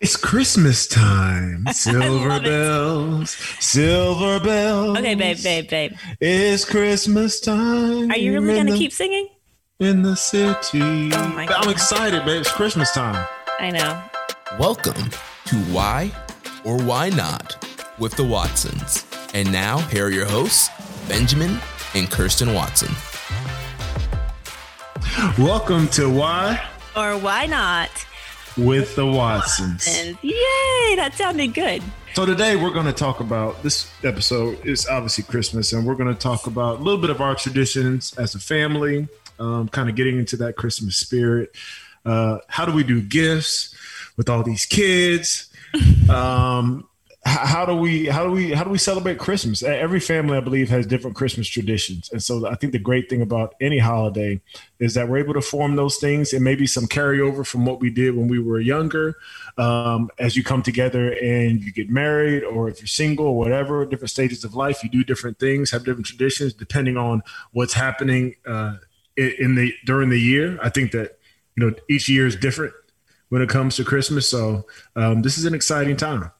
It's Christmas time. Silver bells, silver bells. Okay, babe, babe, babe. It's Christmas time. Are you really gonna keep singing? in the city? Oh my God. I'm excited, babe. It's Christmas time. I know. Welcome to Why or Why Not with the Watsons. And now, here are your hosts, Benjamin and Kirsten Watson. Welcome to Why Or why not? With the Watsons. Yay, that sounded good. So today we're going to talk about this episode is obviously Christmas, and we're going to talk about a little bit of our traditions as a family, um, kind of getting into that Christmas spirit. Uh, how do we do gifts with all these kids? Um, how do we how do we how do we celebrate Christmas? Every family, I believe, has different Christmas traditions, and so I think the great thing about any holiday is that we're able to form those things and maybe some carryover from what we did when we were younger. Um, as you come together and you get married, or if you're single or whatever, different stages of life, you do different things, have different traditions depending on what's happening uh, in the during the year. I think that you know each year is different when it comes to Christmas, so um, this is an exciting time.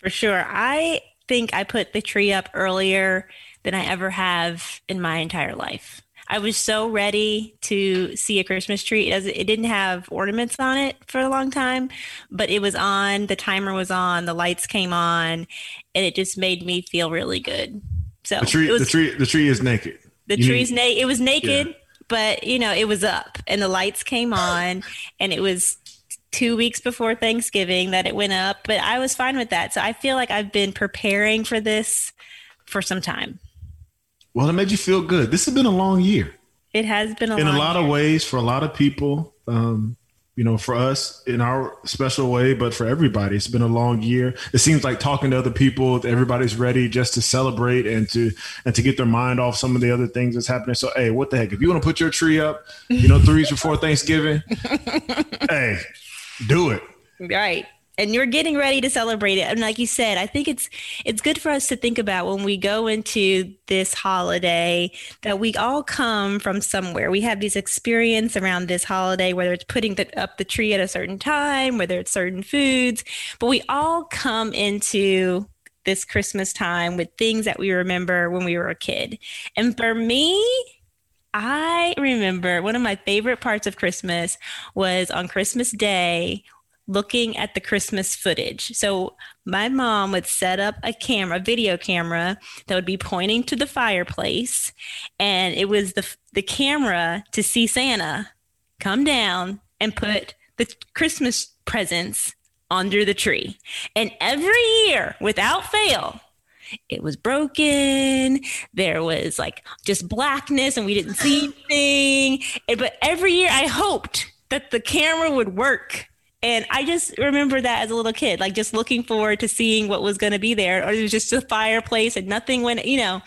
For sure. I think I put the tree up earlier than I ever have in my entire life. I was so ready to see a Christmas tree. It, it didn't have ornaments on it for a long time, but it was on. The timer was on. The lights came on, and it just made me feel really good. So The tree, was, the tree, the tree is naked. the You tree's naked. It was naked, but you know, it was up and the lights came on and it was two weeks before Thanksgiving that it went up, but I was fine with that. So I feel like I've been preparing for this for some time. Well, it made you feel good. This has been a long year It has been a in a lot year. of ways for a lot of people. Um, you know, for us in our special way, but for everybody, it's been a long year. It seems like talking to other people, everybody's ready just to celebrate and to and to get their mind off some of the other things that's happening. So, hey, what the heck? If you want to put your tree up, you know, three weeks before Thanksgiving, hey, do it. Right. And you're getting ready to celebrate it. And like you said, I think it's it's good for us to think about when we go into this holiday that we all come from somewhere. We have these experience around this holiday, whether it's putting the, up the tree at a certain time, whether it's certain foods, but we all come into this Christmas time with things that we remember when we were a kid. And for me, I remember one of my favorite parts of Christmas was on Christmas Day looking at the Christmas footage. So my mom would set up a camera, a video camera that would be pointing to the fireplace and it was the the camera to see Santa come down and put the Christmas presents under the tree. And every year without fail, it was broken. There was like just blackness and we didn't see anything. And- But every year I hoped that the camera would work. And I just remember that as a little kid, like just looking forward to seeing what was going to be there. Or it was just a fireplace and nothing went, you know.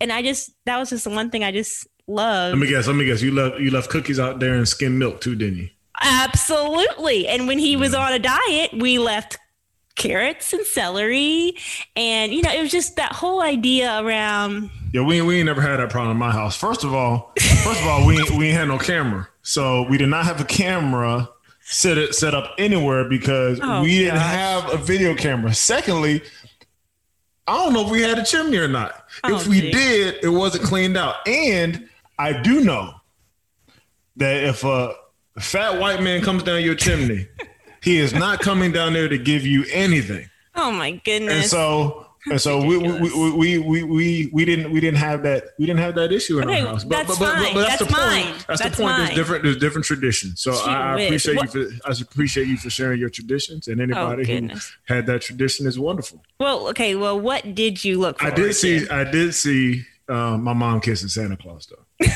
And I just, that was just the one thing I just loved. Let me guess. Let me guess. You left you left cookies out there and skim milk too, didn't you? Absolutely. And when he was on a diet, we left carrots and celery. And, you know, it was just that whole idea around, Yeah, we we ain't never had that problem in my house. First of all, first of all, we we ain't had no camera, so we did not have a camera set it set up anywhere because Oh, we didn't gosh. have a video camera. Secondly, I don't know if we had a chimney or not. Oh, if we gee. did, it wasn't cleaned out. And I do know that if a fat white man comes down your chimney, he is not coming down there to give you anything. oh my goodness. And so and so we we, we we we we didn't we didn't have that we didn't have that issue in Okay, our house. that's fine. that's, That's the point. mine. That's, That's the point. There's different there's different traditions. So I, I Gee whiz. appreciate What- you for I appreciate you for sharing your traditions and anybody who had that tradition is wonderful. well, okay. Well, what did you look for? I did see I did see um, my mom kissing Santa Claus though.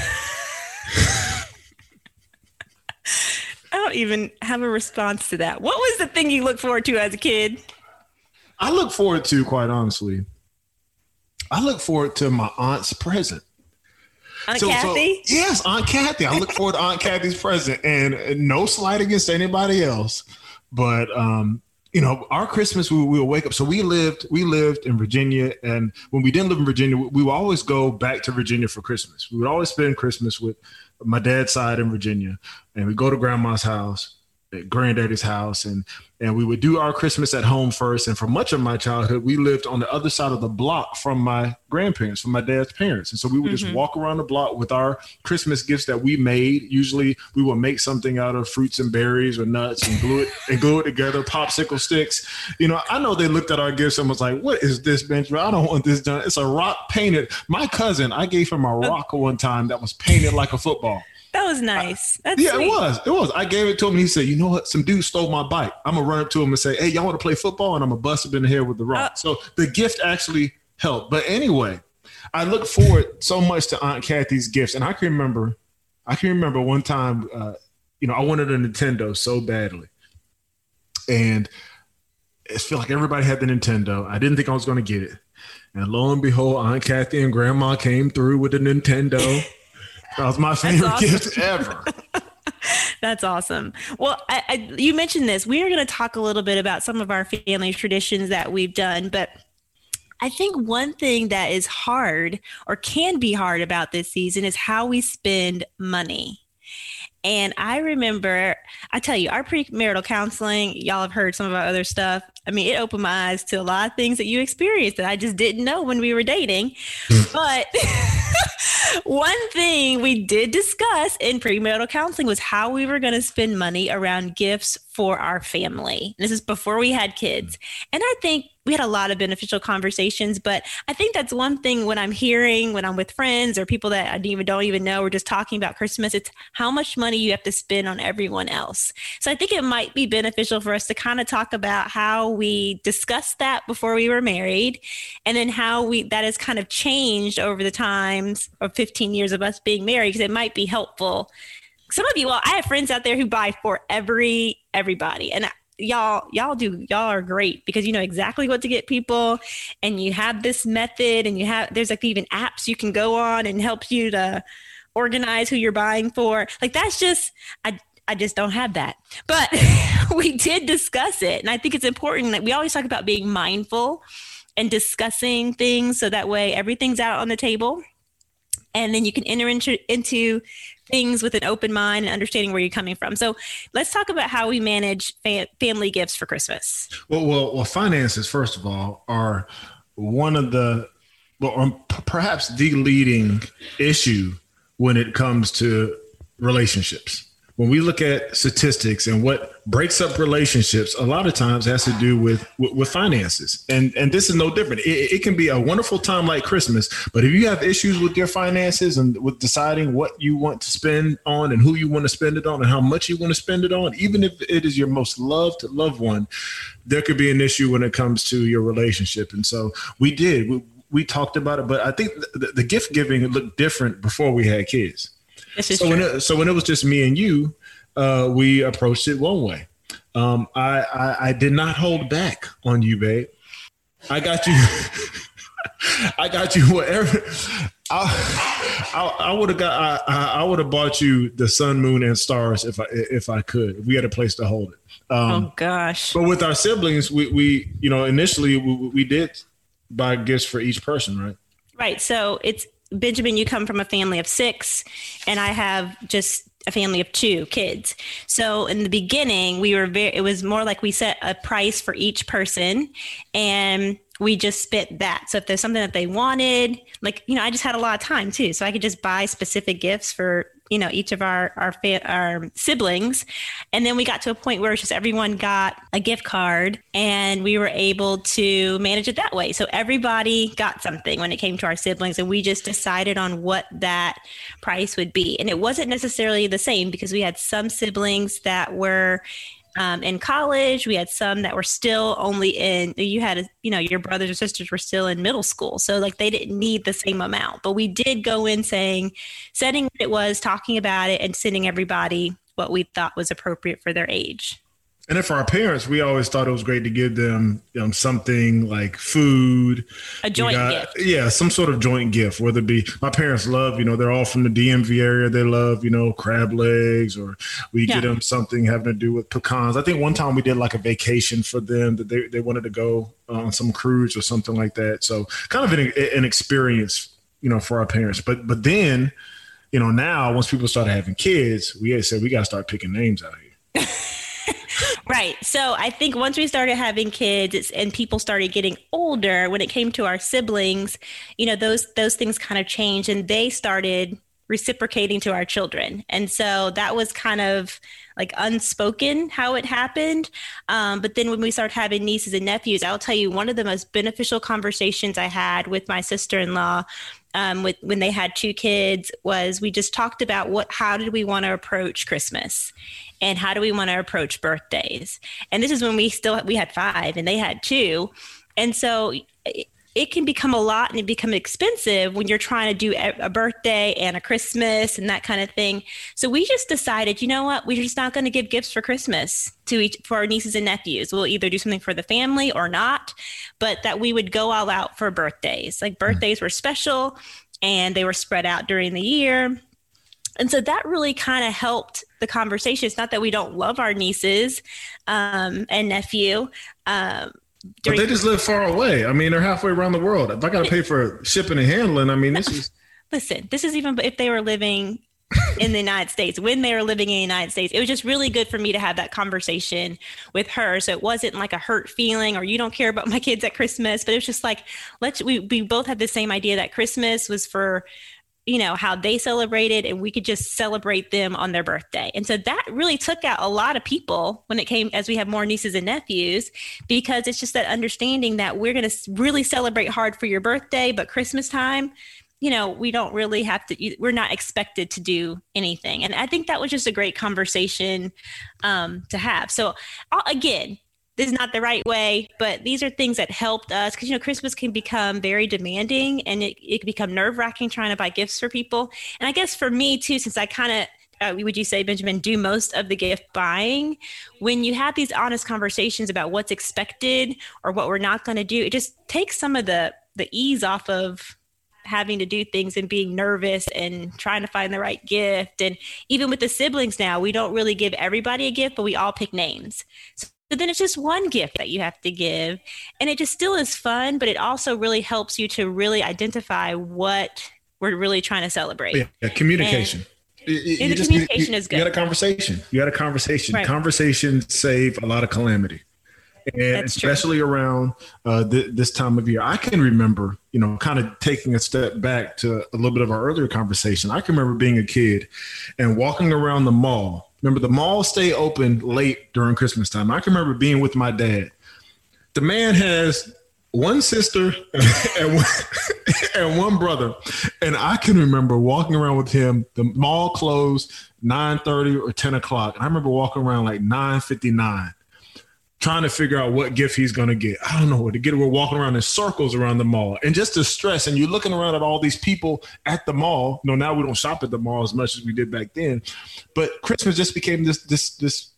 I don't even have a response to that. What was the thing you looked forward to as a kid? I look forward to quite honestly. I look forward to my aunt's present. Aunt So- so- Kathy? yes, Aunt Kathy. I look forward to Aunt Kathy's present, and no slight against anybody else, but um, you know, our Christmas we, we would wake up. So we lived we lived in Virginia, and when we didn't live in Virginia, we would always go back to Virginia for Christmas. We would always spend Christmas with my dad's side in Virginia, and we go to grandma's house. At granddaddy's house and and we would do our Christmas at home first. And for much of my childhood, we lived on the other side of the block from my grandparents, from my dad's parents. And so we would mm-hmm. just walk around the block with our Christmas gifts that we made. Usually we would make something out of fruits and berries or nuts and glue it and glue it together, popsicle sticks. You know, I know they looked at our gifts and was like, what is this, Benjamin? I don't want this done. It's a rock painted. My cousin, I gave him a rock one time that was painted like a football. That was nice. That's yeah, sweet. it was. It was. I gave it to him. and He said, "You know what? Some dude stole my bike. I'm gonna run up to him and say, hey, y'all want to play football?' And I'm gonna bust him in the head with the rock." Uh, so the gift actually helped. But anyway, I look forward so much to Aunt Kathy's gifts, and I can remember, I can remember one time, uh, you know, I wanted a Nintendo so badly, and it felt like everybody had the Nintendo. I didn't think I was going to get it. And lo and behold, Aunt Kathy and Grandma came through with the Nintendo. That was my favorite awesome. gift ever. That's awesome. Well, I, I, you mentioned this. We are going to talk a little bit about some of our family traditions that we've done, but I think one thing that is hard or can be hard about this season is how we spend money. And I remember, I tell you, our premarital counseling, y'all have heard some of our other stuff. I mean, it opened my eyes to a lot of things that you experienced that I just didn't know when we were dating. Hmm. but one thing we did discuss in premarital counseling was how we were going to spend money around gifts for our family. This is before we had kids. Mm-hmm. And I think we had a lot of beneficial conversations, but I think that's one thing when I'm hearing, when I'm with friends or people that I even don't even know, we're just talking about Christmas, it's how much money you have to spend on everyone else. So I think it might be beneficial for us to kind of talk about how we discussed that before we were married and then how we that has kind of changed over the times of 15 years of us being married because it might be helpful some of you well i have friends out there who buy for every everybody and y'all y'all do y'all are great because you know exactly what to get people and you have this method and you have there's like even apps you can go on and help you to organize who you're buying for like that's just i I just don't have that. But we did discuss it. And I think it's important that we always talk about being mindful and discussing things so that way everything's out on the table. And then you can enter into, into things with an open mind and understanding where you're coming from. So let's talk about how we manage fa- family gifts for Christmas. Well, well, well, finances, first of all, are one of the, well, perhaps the leading issue when it comes to relationships when we look at statistics and what breaks up relationships, a lot of times has to do with with, with finances, and and this is no different. It, it, can be a wonderful time like Christmas, but if you have issues with your finances and with deciding what you want to spend on and who you want to spend it on and how much you want to spend it on, even if it is your most loved loved one, there could be an issue when it comes to your relationship. And so we did. We, we talked about it, but I think the, the gift giving looked different before we had kids so true. when it, so when it was just me and you, uh, we approached it one way. Um, I, I I did not hold back on you, babe. I got you. I got you whatever. I, I, I would have got. I, I would have bought you the sun, moon, and stars if I if I could. If we had a place to hold it. Um, oh gosh! But with our siblings, we we you know initially we, we did buy gifts for each person, right? Right. So it's Benjamin, you come from a family of six, and I have just a family of two kids. So in the beginning, we were very, it was more like we set a price for each person and we just spent that. So if there's something that they wanted, like, you know, I just had a lot of time too. So I could just buy specific gifts for you know each of our our our siblings. And then we got to a point where it's just everyone got a gift card and we were able to manage it that way. So everybody got something when it came to our siblings and we just decided on what that price would be. And it wasn't necessarily the same because we had some siblings that were um, in college. We had some that were still only in, you had, you know, your brothers or sisters were still in middle school. So like they didn't need the same amount. But we did go in saying, setting what it was, talking about it, and sending everybody what we thought was appropriate for their age. And then for our parents, we always thought it was great to give them um, something like food, a joint got, gift. Yeah, some sort of joint gift. Whether it be my parents love, you know, they're all from the DMV area. They love, you know, crab legs, or we yeah. get them something having to do with pecans. I think one time we did like a vacation for them that they, they wanted to go on some cruise or something like that. So kind of an, an experience, you know, for our parents. But but then, you know, now once people started having kids, we said we got to start picking names out here. right. So I think once we started having kids and people started getting older, when it came to our siblings, you know, those those things kind of changed and they started reciprocating to our children. And so that was kind of like unspoken how it happened. Um, but then when we started having nieces and nephews, I'll tell you one of the most beneficial conversations I had with my sister in law. Um, with when they had two kids was we just talked about what how did we want to approach christmas and how do we want to approach birthdays and this is when we still we had five and they had two and so it can become a lot and it become expensive when you're trying to do a birthday and a Christmas and that kind of thing. So we just decided, you know what, we're just not going to give gifts for Christmas to each for our nieces and nephews. We'll either do something for the family or not, but that we would go all out for birthdays. Like birthdays were special and they were spread out during the year. And so that really kind of helped the conversation. It's not that we don't love our nieces um, and nephew, um, but they just live far away. I mean, they're halfway around the world. If I got to pay for shipping and handling, I mean, this is. Listen, this is even if they were living in the United States, when they were living in the United States, it was just really good for me to have that conversation with her. So it wasn't like a hurt feeling or you don't care about my kids at Christmas, but it was just like, let's, we, we both had the same idea that Christmas was for you know how they celebrated and we could just celebrate them on their birthday. And so that really took out a lot of people when it came as we have more nieces and nephews because it's just that understanding that we're going to really celebrate hard for your birthday but christmas time you know we don't really have to we're not expected to do anything. And i think that was just a great conversation um, to have. So again this is not the right way, but these are things that helped us because you know Christmas can become very demanding and it, it can become nerve wracking trying to buy gifts for people. And I guess for me too, since I kind of uh, would you say, Benjamin, do most of the gift buying? When you have these honest conversations about what's expected or what we're not going to do, it just takes some of the the ease off of having to do things and being nervous and trying to find the right gift. And even with the siblings now, we don't really give everybody a gift, but we all pick names. So but then it's just one gift that you have to give. And it just still is fun, but it also really helps you to really identify what we're really trying to celebrate. Yeah, yeah communication. And, you, and the just, communication you, is good. You had a conversation. You had a conversation. Right. Conversations save a lot of calamity. And That's especially true. around uh, th- this time of year, I can remember, you know, kind of taking a step back to a little bit of our earlier conversation. I can remember being a kid and walking around the mall Remember, the mall stay open late during Christmas time. I can remember being with my dad. The man has one sister and one, and one brother, and I can remember walking around with him. The mall closed nine thirty or ten o'clock, and I remember walking around like nine fifty nine trying to figure out what gift he's going to get. I don't know what to get. We're walking around in circles around the mall and just the stress. And you're looking around at all these people at the mall. You know, now we don't shop at the mall as much as we did back then, but Christmas just became this, this, this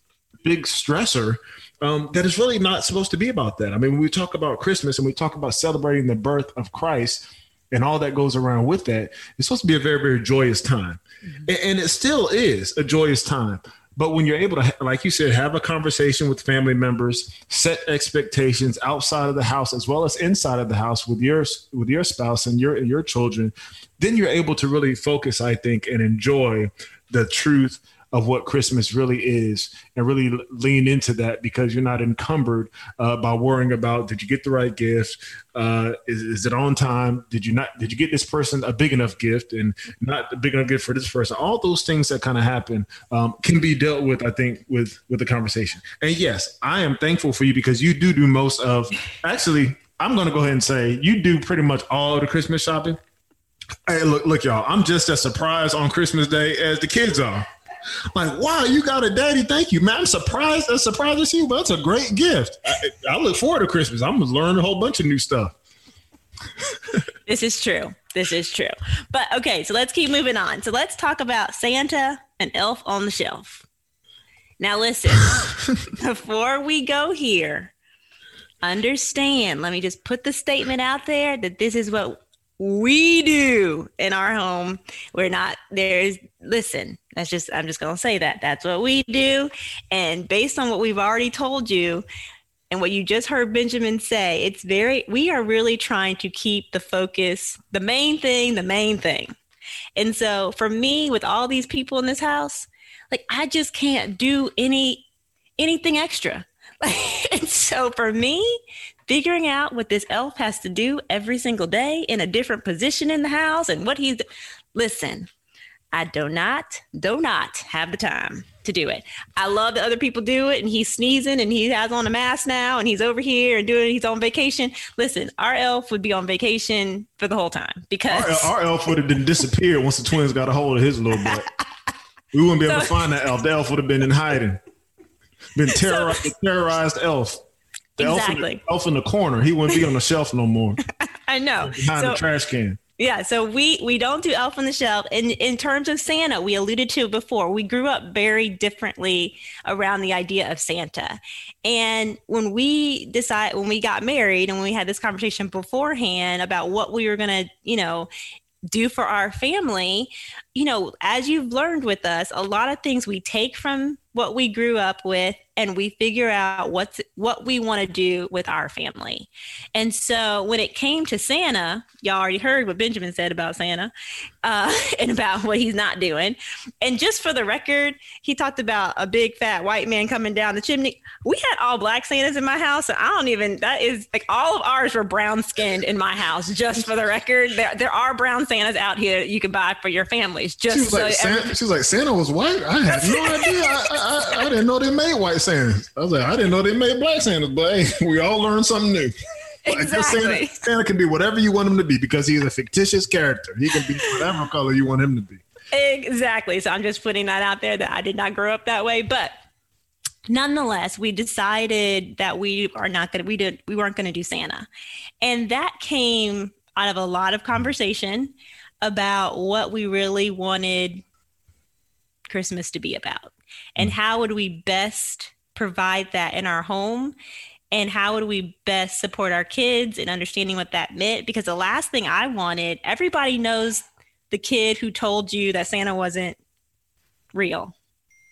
big stressor um, that is really not supposed to be about that. I mean, when we talk about Christmas and we talk about celebrating the birth of Christ and all that goes around with that, it's supposed to be a very, very joyous time. Mm-hmm. And, and it still is a joyous time. But when you're able to, like you said, have a conversation with family members, set expectations outside of the house as well as inside of the house with your with your spouse and your your children, then you're able to really focus, I think, and enjoy the truth of what Christmas really is and really lean into that because you're not encumbered uh, by worrying about did you get the right gift? Uh, is, is, it on time? Did you not? Did you get this person a big enough gift and not a big enough gift for this person? All those things that kind of happen um, can be dealt with, I think, with with the conversation. And yes, I am thankful for you because you do do most of. Actually, I'm going to go ahead and say you do pretty much all the Christmas shopping. Hey, look, look, y'all. I'm just as surprised on Christmas Day as the kids are. Like, wow, you got a daddy. Thank you, man. I'm surprised. I'm surprised to see you, but that's a great gift. I, I look forward to Christmas. I'm gonna learn a whole bunch of new stuff. this is true. This is true. But okay, so let's keep moving on. So let's talk about Santa and Elf on the Shelf. Now, listen, before we go here, understand, let me just put the statement out there that this is what we do in our home. We're not there's listen, that's just I'm just going to say that. That's what we do and based on what we've already told you and what you just heard Benjamin say, it's very we are really trying to keep the focus, the main thing, the main thing. And so for me with all these people in this house, like I just can't do any anything extra. and so for me, figuring out what this elf has to do every single day in a different position in the house and what he's listen, I do not, do not have the time to do it. I love that other people do it and he's sneezing and he has on a mask now and he's over here and doing he's on vacation. Listen, our elf would be on vacation for the whole time because our, our elf would have been disappeared once the twins got a hold of his little butt. we wouldn't be able so, to find that elf. The elf would have been in hiding. Been terrorized, so, terrorized elf. The exactly. elf, in the, elf in the corner. He wouldn't be on the shelf no more. I know. Behind so, the trash can. Yeah, so we we don't do Elf on the Shelf. In in terms of Santa, we alluded to before. We grew up very differently around the idea of Santa, and when we decide when we got married and when we had this conversation beforehand about what we were gonna, you know, do for our family, you know, as you've learned with us, a lot of things we take from what we grew up with and we figure out what's what we want to do with our family. And so when it came to Santa, y'all already heard what Benjamin said about Santa uh, and about what he's not doing. And just for the record, he talked about a big fat white man coming down the chimney. We had all black Santas in my house. I don't even, that is like all of ours were brown skinned in my house, just for the record. There, there are brown Santas out here that you can buy for your families. Just she's so like, Santa, she's like, Santa was white? I had no idea. I, I, I, didn't know they made white Santas. I was like, I didn't know they made black Santas, but hey, we all learned something new. Exactly. Santa, Santa can be whatever you want him to be because he's a fictitious character. He can be whatever color you want him to be. Exactly. So I'm just putting that out there that I did not grow up that way, but nonetheless, we decided that we are not going to we did we weren't going to do Santa, and that came out of a lot of conversation about what we really wanted Christmas to be about, and mm. how would we best provide that in our home? And how would we best support our kids in understanding what that meant? Because the last thing i wanted everybody knows the kid who told you that santa wasn't real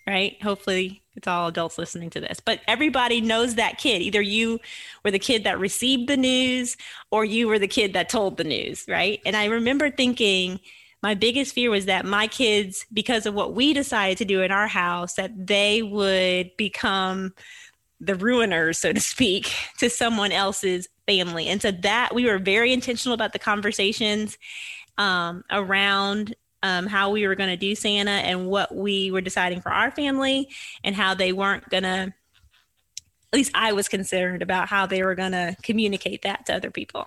right? Hopefully it's all adults listening to this but everybody knows that kid. Either you were the kid that received the news or you were the kid that told the news right? And i remember thinking my biggest fear was that my kids because of what we decided to do in our house that they would become the ruiners so to speak to someone else's family. And so that we were very intentional about the conversations um, around um, how we were going to do santa and what we were deciding for our family and how they weren't going to at least i was concerned about how they were going to communicate that to other people.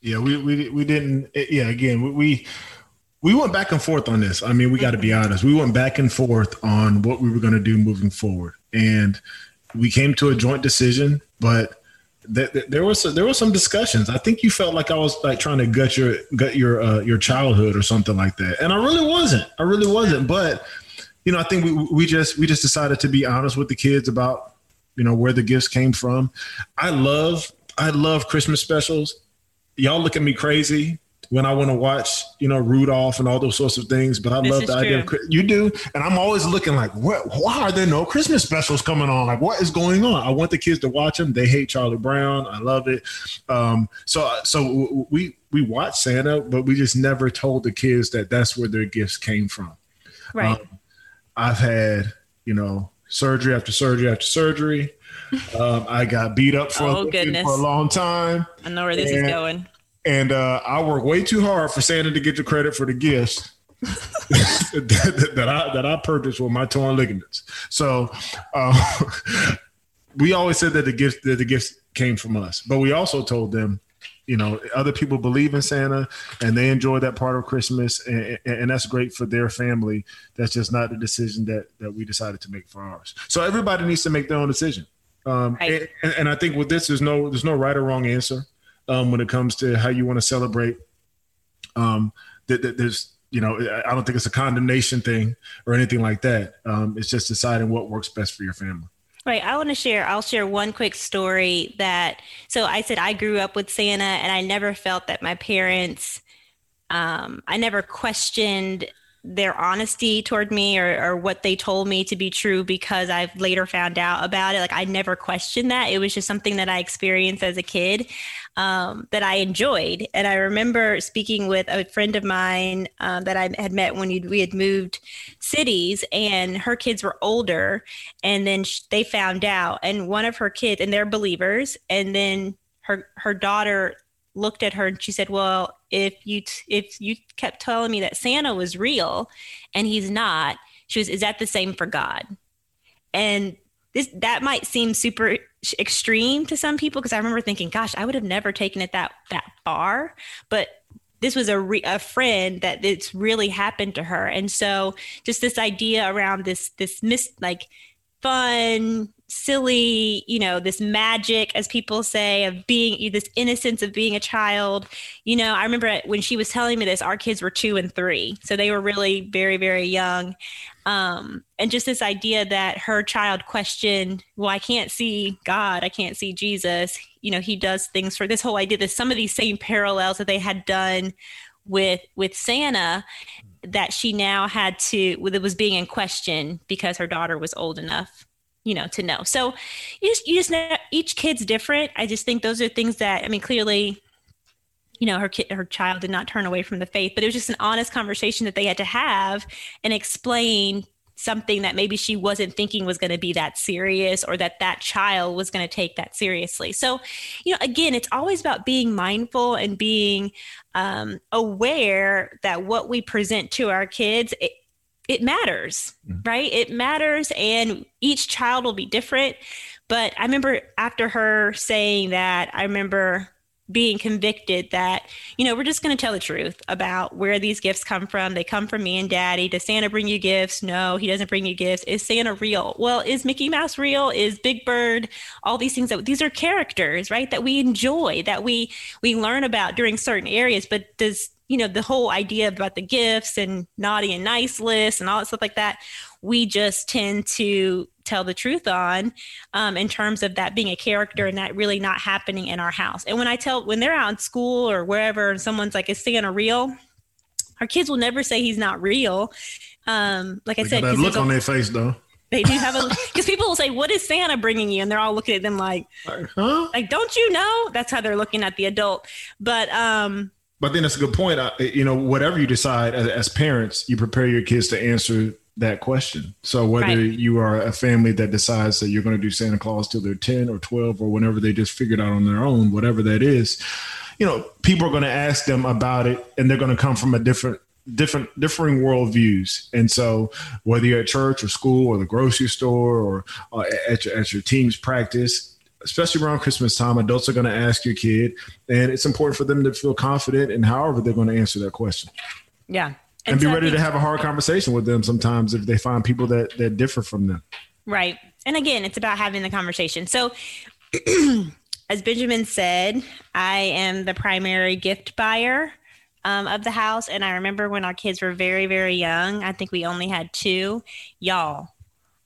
Yeah we we, we didn't yeah again we we went back and forth on this. I mean, we got to be mm-hmm. honest. We went back and forth on what we were going to do moving forward, and we came to a joint decision. But th- th- there was there was some discussions. I think you felt like I was like trying to gut your gut your uh, your childhood or something like that, and I really wasn't. I really wasn't. But you know, I think we we just we just decided to be honest with the kids about you know where the gifts came from. I love I love Christmas specials. Y'all look at me crazy when I want to watch, you know, Rudolph and all those sorts of things. But I this love the idea of you do, and I'm always looking like, what? Why are there no Christmas specials coming on? Like, what is going on? I want the kids to watch them. They hate Charlie Brown. I love it. Um, so, so we we watch Santa, but we just never told the kids that that's where their gifts came from. Right. Um, I've had, you know, surgery after surgery after surgery. Um, I got beat up for, oh, for a long time. I know where this is going and uh, I work way too hard for Santa to get the credit for the gifts that, that, I that I purchased with my torn ligaments. So uh, we always said that the gifts that the gifts came from us, but we also told them, you know, other people believe in Santa and they enjoy that part of Christmas, and, and that's great for their family. That's just not the decision that that we decided to make for ours. So everybody needs to make their own decision. Um, right. and, and I think with this, there's no there's no right or wrong answer um, when it comes to how you want to celebrate. Um, that, that there's you know I don't think it's a condemnation thing or anything like that. Um, it's just deciding what works best for your family. Right. I want to share, I'll share one quick story that, so I said I grew up with Santa and I never felt that my parents, um, I never questioned their honesty toward me or, or what they told me to be true because I've later found out about it. Like I never questioned that. It was just something that I experienced as a kid um, that I enjoyed. And I remember speaking with a friend of mine um, that I had met when we had moved cities, and her kids were older. And then they found out, and one of her kids, and they're believers, and then her her daughter looked at her and she said, "Well, if you t- if you kept telling me that Santa was real and he's not," she was, "Is that the same for God?" And this that might seem super extreme to some people because I remember thinking, "Gosh, I would have never taken it that that far," but this was a, re- a friend that it's really happened to her and so just this idea around this this mis like fun silly, you know, this magic, as people say, of being this innocence of being a child. You know, I remember when she was telling me this, our kids were two and three. So they were really very, very young. Um, and just this idea that her child questioned, well, I can't see God, I can't see Jesus. You know, he does things for this whole idea that some of these same parallels that they had done with with Santa that she now had to that was being in question because her daughter was old enough you know to know. So you just you just know each kid's different. I just think those are things that i mean clearly you know her kid her child did not turn away from the faith but it was just an honest conversation that they had to have and explain something that maybe she wasn't thinking was going to be that serious or that that child was going to take that seriously so you know again it's always about being mindful and being um, aware that what we present to our kids it, it matters, mm-hmm. right? It matters, and each child will be different. But I remember after her saying that, I remember being convicted that, you know, we're just going to tell the truth about where these gifts come from. They come from me and daddy. Does Santa bring you gifts? No, he doesn't bring you gifts. Is Santa real? Well, is Mickey Mouse real? Is Big Bird? All these things that these are characters, right? That we enjoy, that we we learn about during certain areas. But does you know the whole idea about the gifts and naughty and nice lists and all that stuff like that we just tend to tell the truth on um, in terms of that being a character and that really not happening in our house and when i tell when they're out in school or wherever and someone's like is santa real our kids will never say he's not real um, like i said that look on their face though they do have a because people will say, "What is Santa bringing you?" and they're all looking at them like, huh? "Like, don't you know?" That's how they're looking at the adult. But um, but then that's a good point. I, you know, whatever you decide as, as, parents, you prepare your kids to answer that question. So whether right. you are a family that decides that you're going to do Santa Claus till they're 10 or 12 or whenever they just figured out on their own, whatever that is, you know, people are going to ask them about it and they're going to come from a different different differing worldviews and so whether you're at church or school or the grocery store or uh, at, your, at your team's practice especially around Christmas time, adults are going to ask your kid, and it's important for them to feel confident in however they're going to answer that question. Yeah. And, and be ready to have a hard conversation with them sometimes if they find people that, that differ from them. Right. And again, it's about having the conversation. So, as Benjamin said, I am the primary gift buyer um, of the house. And I remember when our kids were very, very young, I think we only had two. Y'all,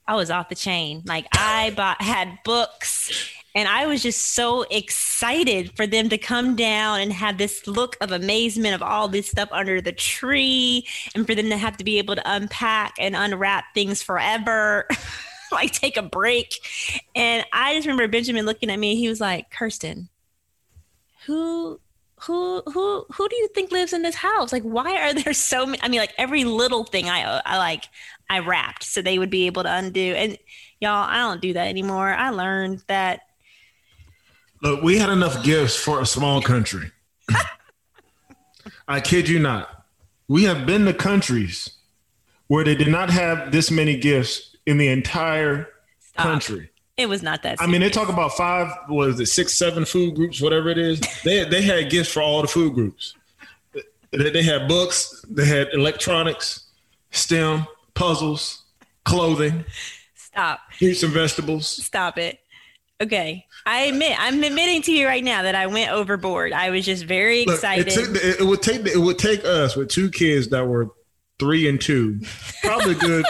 I was off the chain. Like I bought had books and I was just so excited for them to come down and have this look of amazement of all this stuff under the tree and for them to have to be able to unpack and unwrap things forever. like take a break. And I just remember Benjamin looking at me. He was like, Kirsten, who who who who do you think lives in this house like why are there so many i mean like every little thing i i like i wrapped so they would be able to undo and y'all i don't do that anymore i learned that Look, we had enough gifts for a small country. I kid you not. We have been to countries where they did not have this many gifts in the entire Stop. country. It was not that. Serious. I mean, they talk about five, was it, six, seven food groups, whatever it is. they they had gifts for all the food groups. They, they had books, they had electronics, STEM, puzzles, clothing. Stop. Fruits and vegetables. Stop it. Okay. I admit, I'm admitting to you right now that I went overboard. I was just very excited. Look, it, it, would take it would take us with two kids that were three and two, probably good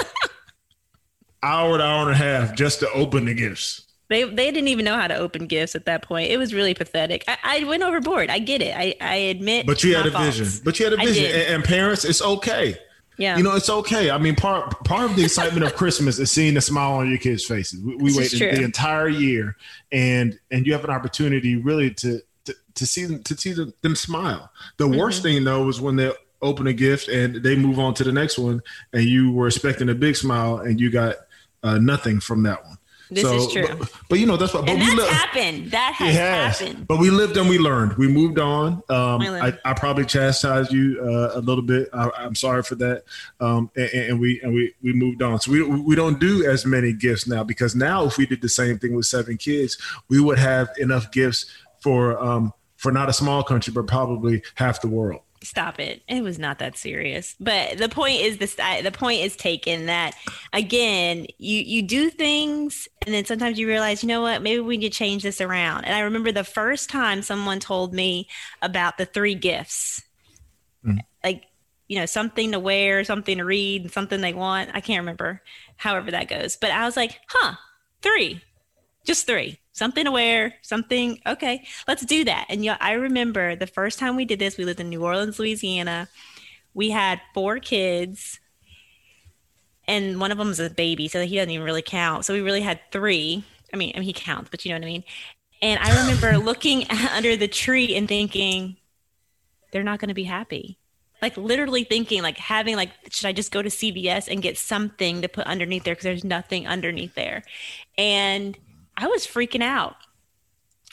hour to hour and a half just to open the gifts. They they didn't even know how to open gifts at that point. It was really pathetic. I, I went overboard. I get it. I, I admit. But you had a faults. vision. But you had a vision. And, and, parents, it's okay. Yeah. You know, it's okay. I mean, part part of the excitement of Christmas is seeing the smile on your kids' faces. We, we wait the entire year, and and you have an opportunity really to to, to see them to see them, them smile. The mm-hmm. worst thing though is when they open a gift and they move on to the next one, and you were expecting a big smile and you got uh, nothing from that one. This so, is true. But, but, you know, that's what but and we that's happened. That has, has, happened. But we lived and we learned. We moved on. Um, I, I, probably chastised you uh, a little bit. I, am sorry for that. Um, and, and, we and we we moved on. So we we don't do as many gifts now because now if we did the same thing with seven kids, we would have enough gifts for um, for not a small country, but probably half the world. Stop it. It was not that serious. But the point is this the point is taken that again, you you do things and then sometimes you realize, you know what, maybe we need to change this around. And I remember the first time someone told me about the three gifts. Mm. Like, you know, something to wear, something to read, and something they want. I can't remember however that goes. But I was like, huh, three. Just three something to wear, something. Okay, let's do that. And yeah, I remember the first time we did this, we lived in New Orleans, Louisiana. We had four kids, and one of them was a baby, so he doesn't even really count. So we really had three. I mean, I mean he counts, but you know what I mean. And I remember looking under the tree and thinking, they're not going to be happy. Like literally thinking, like having, like, should I just go to CVS and get something to put underneath there because there's nothing underneath there, and I was freaking out.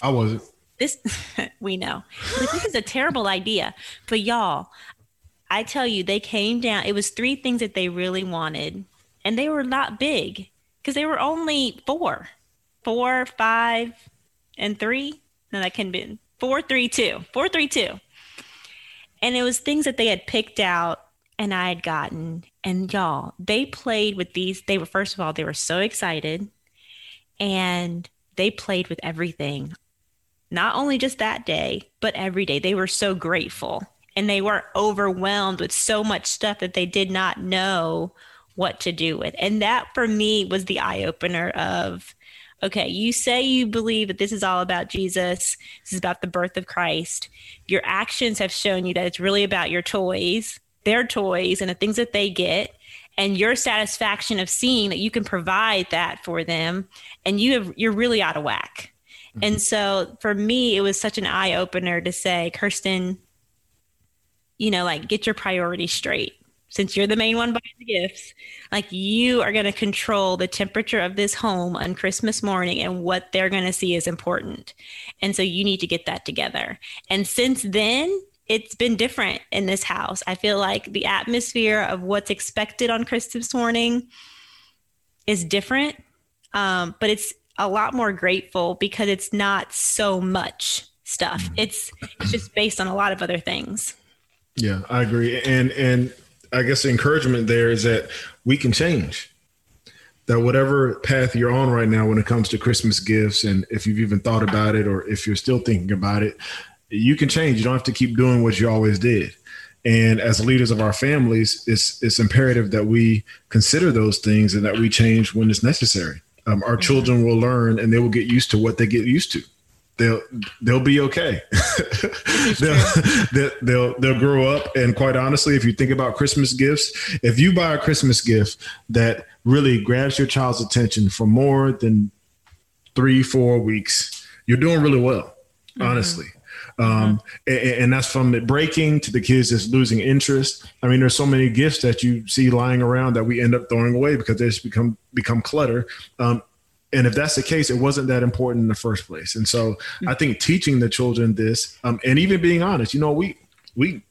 I wasn't. This we know. this is a terrible idea. But y'all, I tell you, they came down. It was three things that they really wanted, and they were not big because they were only four, four, five, and three. No, that can be four, three, two, four, three, two. And it was things that they had picked out and I had gotten. And y'all, they played with these. They were, first of all, they were so excited and they played with everything not only just that day but every day. They were so grateful and they were overwhelmed with so much stuff that they did not know what to do with. And that for me was the eye opener of okay you say you believe that this is all about jesus this is about the birth of christ. Your actions have shown you that it's really about your toys their toys and the things that they get and your satisfaction of seeing that you can provide that for them and you have you're really out of whack. Mm-hmm. and so for me it was such an eye-opener to say kirsten you know like get your priorities straight. Since you're the main one buying the gifts like you are going to control the temperature of this home on christmas morning and what they're going to see is important. And so you need to get that together. And since then it's been different in this house. I feel like the atmosphere of what's expected on Christmas morning is different, um, but it's a lot more grateful because it's not so much stuff. Mm-hmm. It's it's just based on a lot of other things. Yeah, I agree, and and I guess the encouragement there is that we can change. That whatever path you're on right now when it comes to Christmas gifts, and if you've even thought about it, or if you're still thinking about it, you can change. You don't have to keep doing what you always did. And as leaders of our families, it's it's imperative that we consider those things and that we change when it's necessary. Um, our children will learn and they will get used to what they get used to. They'll they'll be okay. they'll, they'll, they'll they'll grow up. And quite honestly, if you think about Christmas gifts, if you buy a Christmas gift that really grabs your child's attention for more than three four weeks, you're doing really well. Mm-hmm. Um, mm-hmm. and, and, that's from it breaking to the kids just losing interest. I mean, there's so many gifts that you see lying around that we end up throwing away because they just become become clutter. Um, and if that's the case, it wasn't that important in the first place. And so mm-hmm. I think teaching the children this, um, and even being honest, you know, we we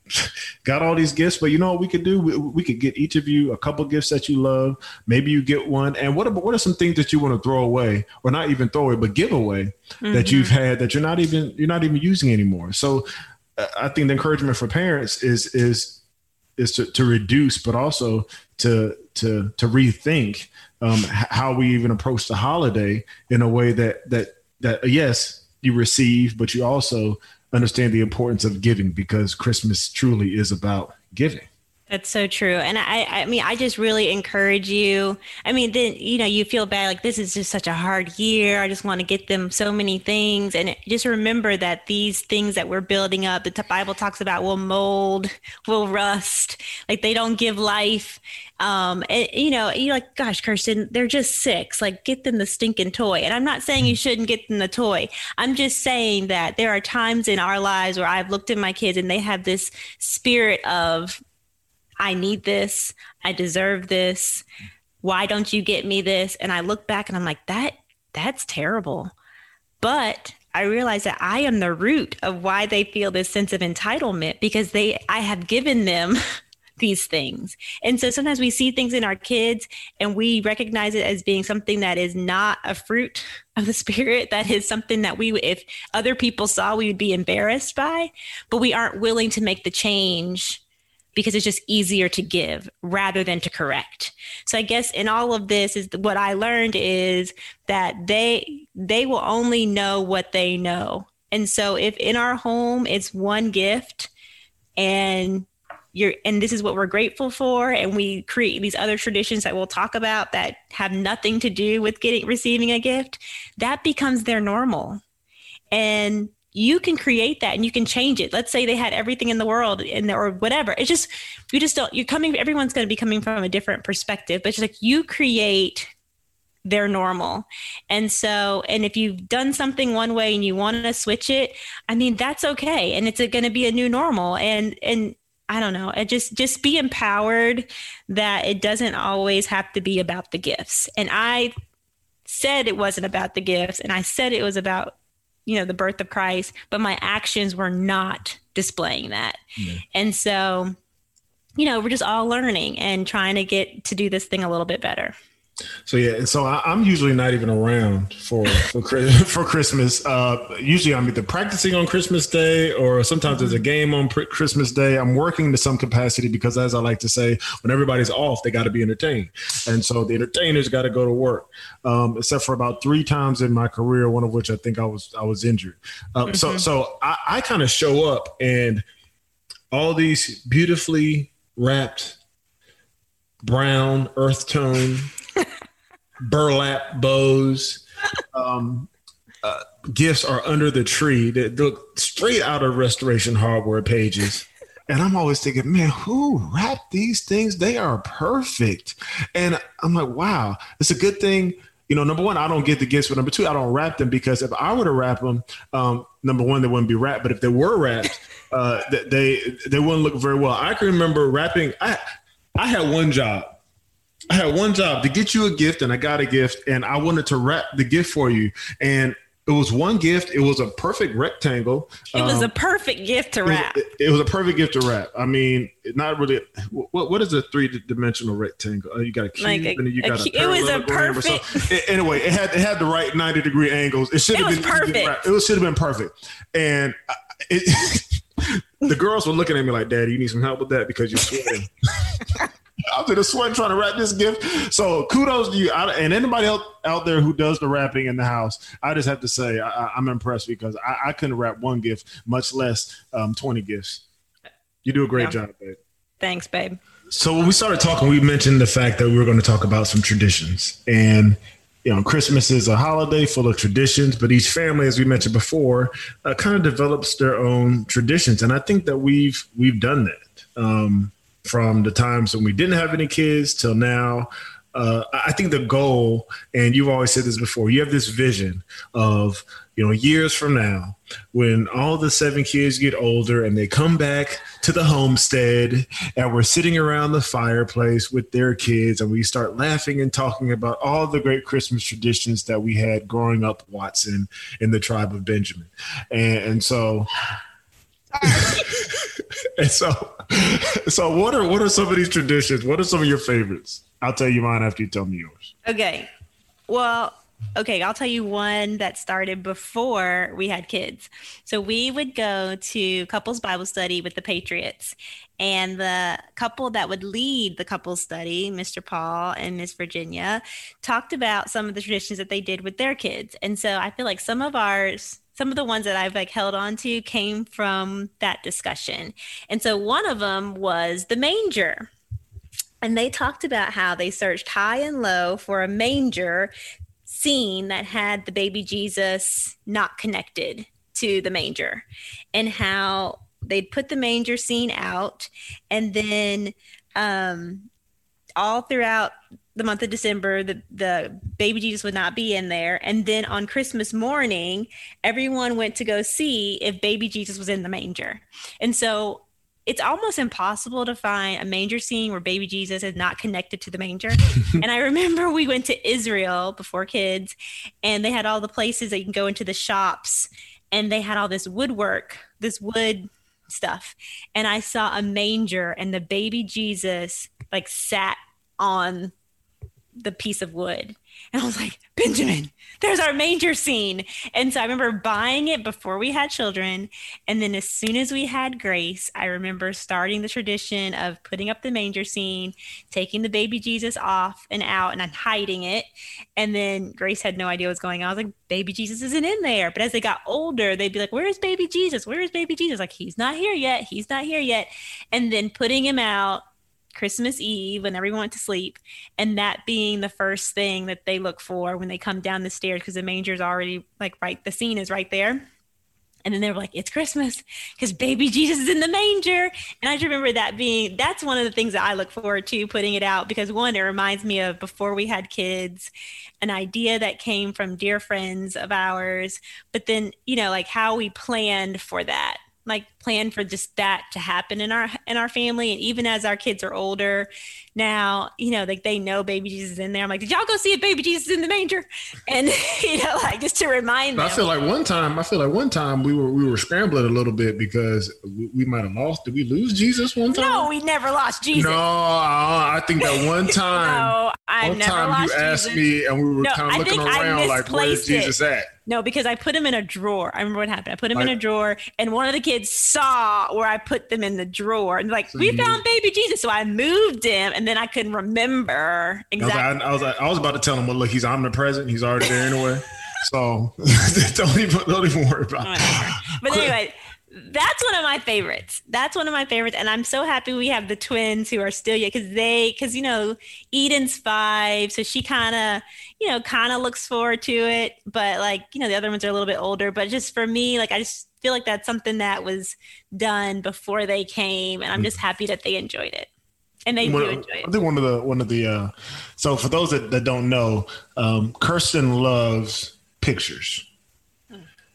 got all these gifts, but you know what we could do? We, we, could get each of you a couple gifts that you love. Maybe you get one. And what what are some things that you want to throw away or not even throw away, but give away mm-hmm. that you've had that you're not even, you're not even using anymore. So uh, I think the encouragement for parents is, is, is to, to reduce, but also to, to, to rethink um, how we even approach the holiday in a way that, that, that yes, you receive, but you also understand the importance of giving because Christmas truly is about giving. That's so true. And I, I mean, I just really encourage you. I mean, then, you know, you feel bad, like this is just such a hard year. I just want to get them so many things. And just remember that these things that we're building up, the Bible talks about will mold, will rust, like they don't give life. Um, and, you know, you're like, gosh, Kirsten, they're just six. Like, get them the stinking toy. And I'm not saying you shouldn't get them the toy. I'm just saying that there are times in our lives where I've looked at my kids and they have this spirit of, I need this. I deserve this. Why don't you get me this? And I look back and I'm like, that that's terrible. But I realize that I am the root of why they feel this sense of entitlement because they I have given them these things. And so sometimes we see things in our kids and we recognize it as being something that is not a fruit of the spirit, that is something that we, if other people saw, we would be embarrassed by, but we aren't willing to make the change because it's just easier to give rather than to correct. So I guess in all of this is what I learned is that they they will only know what they know. And so if in our home it's one gift and you're and this is what we're grateful for and we create these other traditions that we'll talk about that have nothing to do with getting receiving a gift, that becomes their normal. And you can create that and you can change it. Let's say they had everything in the world and or whatever. It's just you just don't you're coming everyone's going to be coming from a different perspective, but it's like you create their normal. And so and if you've done something one way and you want to switch it, I mean that's okay and it's going to be a new normal and and I don't know. It just just be empowered that it doesn't always have to be about the gifts. And I said it wasn't about the gifts and I said it was about you know the birth of christ but my actions were not displaying that yeah. and so you know we're just all learning and trying to get to do this thing a little bit better so yeah, and so I, am usually not even around for for, for Christmas. Uh, usually I'm either practicing on Christmas Day or sometimes there's a game on Christmas Day. I'm working to some capacity because, as I like to say, when everybody's off, they got to be entertained, and so the entertainers got to go to work. Um, except for about three times in my career, one of which I think I was I was injured. Uh, mm-hmm. So so I, I kind of show up and all these beautifully wrapped brown earth tone burlap bows. Um, uh, gifts are under the tree that look straight out of restoration hardware pages. And I'm always thinking, man, who wrapped these things? They are perfect. And I'm like, wow, it's a good thing. You know, number one, I don't get the gifts, but number two, I don't wrap them because if I were to wrap them, um, number one, they wouldn't be wrapped. But if they were wrapped, uh, they they wouldn't look very well. I can remember wrapping. I I had one job I had one job to get you a gift, and I got a gift, and I wanted to wrap the gift for you. And it was one gift. It was a perfect rectangle. It was um, a perfect gift to wrap. It, it, was a perfect gift to wrap. I mean, not really. What what is a three dimensional rectangle? Uh, you got a cube, like a, and then you got a, a It was a perfect. It, anyway, it had it had the right ninety degree angles. It should have been perfect. It should have been perfect. And it, the girls were looking at me like, "Daddy, you need some help with that because you're sweating." I was in a sweat trying to wrap this gift. So kudos to you. I, and anybody else out there who does the wrapping in the house, I just have to say I, am I'm impressed because I, I, couldn't wrap one gift, much less um, 20 gifts. You do a great yeah. job, babe. Thanks, babe. So when we started talking, we mentioned the fact that we were going to talk about some traditions. And you know, Christmas is a holiday full of traditions, but each family, as we mentioned before, uh, kind of develops their own traditions, and I think that we've we've done that. Um, from the times when we didn't have any kids till now. Uh, I think the goal, and you've always said this before, you have this vision of, you know, years from now, when all the seven kids get older and they come back to the homestead and we're sitting around the fireplace with their kids and we start laughing and talking about all the great Christmas traditions that we had growing up, Watson, in the tribe of Benjamin. And, and so. and so, so what are what are some of these traditions? What are some of your favorites? I'll tell you mine after you tell me yours. Okay. Well, okay, I'll tell you one that started before we had kids. So we would go to couples Bible study with the Patriots, and the couple that would lead the couples study, Mr. Paul and Miss Virginia, talked about some of the traditions that they did with their kids. And so I feel like some of ours some of the ones that I've like held on to came from that discussion. And so one of them was the manger. And they talked about how they searched high and low for a manger scene that had the baby Jesus not connected to the manger and how they'd put the manger scene out and then um, all throughout the month of December, the, the baby Jesus would not be in there. And then on Christmas morning, everyone went to go see if baby Jesus was in the manger. And so it's almost impossible to find a manger scene where baby Jesus is not connected to the manger. and I remember we went to Israel before kids, and they had all the places that you can go into the shops, and they had all this woodwork, this wood stuff. And I saw a manger, and the baby Jesus like sat on the piece of wood. And I was like, Benjamin, there's our manger scene. And so I remember buying it before we had children. And then as soon as we had Grace, I remember starting the tradition of putting up the manger scene, taking the baby Jesus off and out and I'm hiding it. And then Grace had no idea what was going on. I was like, baby Jesus isn't in there. But as they got older, they'd be like, where is baby Jesus? Where is baby Jesus? Like, he's not here yet. He's not here yet. And then putting him out Christmas Eve when everyone went to sleep, and that being the first thing that they look for when they come down the stairs because the manger's already like right, the scene is right there. And then they were like, it's Christmas because baby Jesus is in the manger. And I just remember that being, that's one of the things that I look forward to putting it out because one, it reminds me of before we had kids, an idea that came from dear friends of ours. But then, you know, like how we planned for that like plan for just that to happen in our in our family. And even as our kids are older now you know like they know baby jesus is in there. I'm like did y'all go see a baby jesus in the manger? And you know like just to remind them i feel like one time i feel like one time we were we were scrambling a little bit because we, we might have lost. Did we lose jesus one time? no we never lost jesus. No i think that one time no i one never time lost you asked me and we were No, kind of looking around like where's it. jesus at No, because I put them in a drawer. I remember what happened. I put them in a drawer, and one of the kids saw where I put them in the drawer, and like, So we you- found baby Jesus. So I moved him, and then I couldn't remember I was, exactly. like, I, was like, I was about to tell him, well, look, he's omnipresent. He's already there anyway. So don't even don't even worry about it. But anyway, that's one of my favorites. That's one of my favorites, and I'm so happy we have the twins who are still yet because they because you know Eden's five, so she kind of you know kind of looks forward to it, but like you know the other ones are a little bit older. But just for me, like I just feel like that's something that was done before they came, and I'm just happy that they enjoyed it, and they do One- enjoy I think one of the one of the uh, so for those that, that don't know, um, Kirsten loves pictures.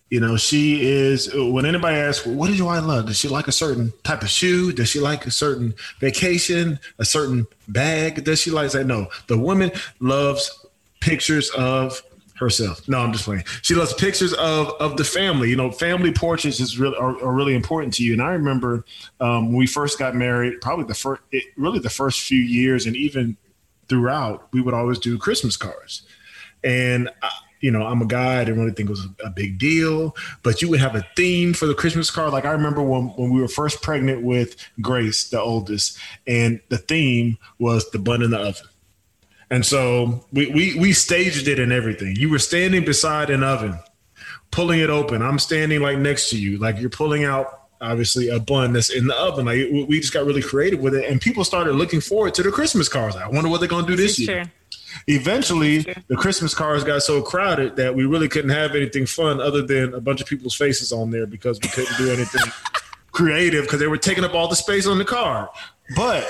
You know, she is. When anybody asks, "What do I love?" Does she like a certain type of shoe? Does she like a certain vacation? A certain bag? Does she like? that? no. The woman loves pictures of herself. No, I'm just playing. She loves pictures of of the family. You know, family portraits is really are, are really important to you. And I remember um, when we first got married, probably the first, it, really the first few years, and even throughout, we would always do Christmas cards. And uh, you know, I'm a guy. I didn't really think it was a, big deal, but you would have a theme for the Christmas card. Like I remember when when we were first pregnant with Grace, the oldest, and the theme was the bun in the oven. And so we, we we staged it and everything. You were standing beside an oven, pulling it open. I'm standing like next to you, like you're pulling out obviously a bun that's in the oven. Like we we just got really creative with it, and people started looking forward to the Christmas cards. I wonder what they're gonna do this, This year. true. Eventually, the Christmas cards got so crowded that we really couldn't have anything fun other than a bunch of people's faces on there because we couldn't do anything creative because they were taking up all the space on the card. But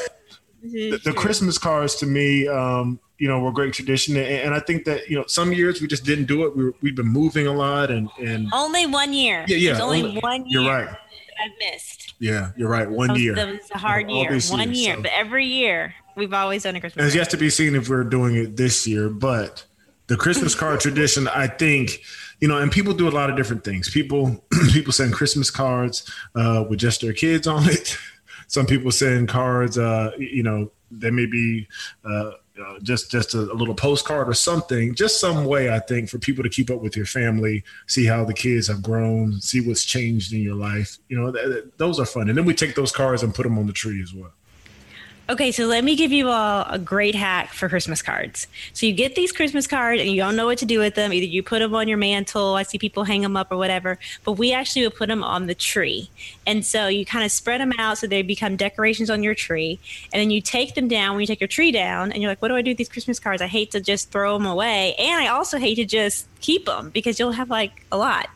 the, the Christmas cards to me, um, you know, were a great tradition, and, and I think that you know some years we just didn't do it. We were, we've been moving a lot, and and Only one year. yeah, yeah, only, only- one year you're right. I've missed. Yeah, you're right. One year. that was a hard year. One years, year, so- but every year we've always done a Christmas. And it's yet to be seen if we're doing it this year, but the Christmas card tradition, I think, you know, and people do a lot of different things. People people send Christmas cards uh, with just their kids on it. Some people send cards, uh, you know, they may be uh, uh, just just a, a little postcard or something, just some way, I think, for people to keep up with your family, see how the kids have grown, see what's changed in your life. You know, th- th- those are fun. And then we take those cards and put them on the tree as well. Okay, so let me give you all a great hack for Christmas cards. So you get these Christmas cards and you don't know what to do with them. Either you put them on your mantle, I see people hang them up or whatever, but we actually would put them on the tree. And so you kind of spread them out so they become decorations on your tree. And then you take them down when you take your tree down and you're like, what do I do with these Christmas cards? I hate to just throw them away. And I also hate to just keep them because you'll have like a lot.